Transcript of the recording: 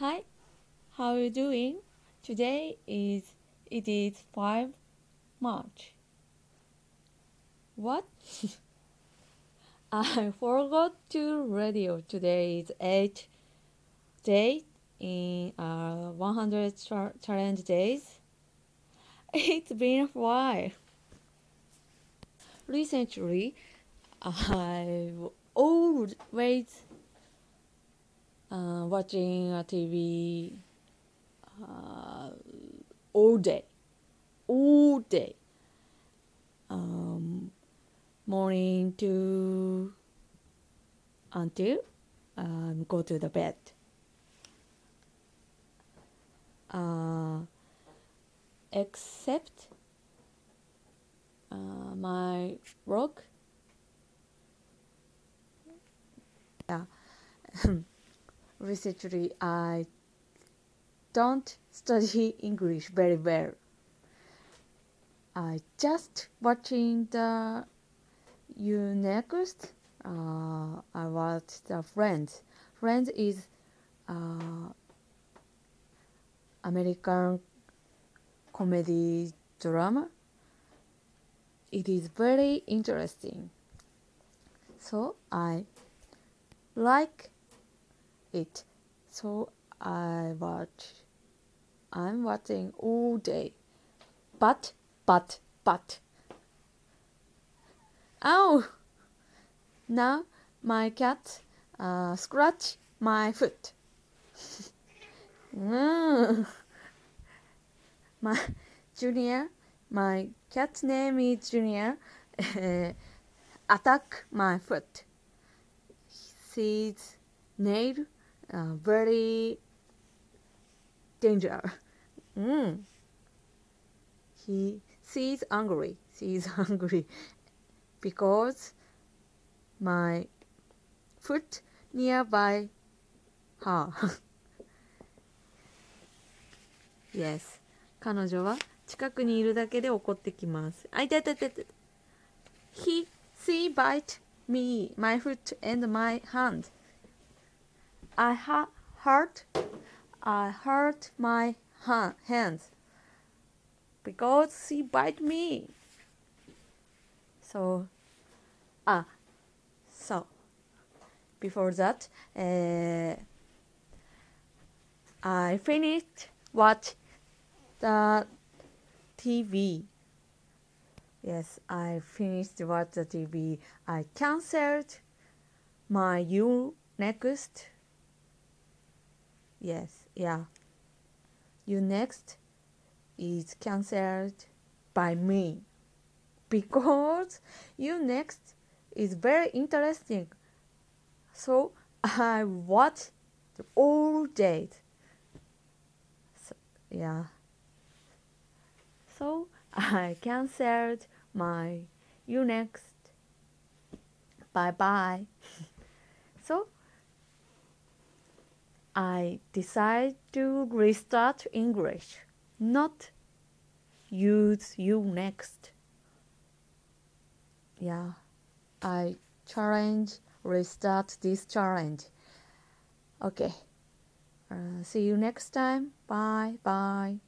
Hi, how are you doing? Today is it is 5 March. What? I forgot to radio. Today is 8 day in uh, 100 challenge days. It's been a while. Recently, I've always uh, watching a TV uh, all day, all day, um, morning to until um, go to the bed. Uh, except uh, my work. Yeah. Recently I don't study English very well. I just watching the you next. Uh, I watched the Friends. Friends is uh, American comedy drama. It is very interesting. So I like it. So I watch. I'm watching all day. But, but, but. Ow! Now my cat uh, scratch my foot. Mm. my Junior, my cat's name is Junior. attack my foot. Sees nail uh, very danger. Mm. He sees angry. She's angry because my foot nearby her. yes. 彼女は近くにいるだけで怒ってきます。あ、いたいたいたいた。He, she bite me, my foot and my hand. I ha- hurt, I hurt my ha- hands because she bite me. So, ah, so before that, uh, I finished watch the TV. Yes, I finished watch the TV. I cancelled my U next. Yes, yeah. U-NEXT is cancelled by me because U-NEXT is very interesting. So I watch all day. So, yeah. So I cancelled my U-NEXT. Bye bye. so I decide to restart English, not use U-NEXT. Yeah, I challenge restart this challenge. Okay. Uh, see you next time. Bye bye.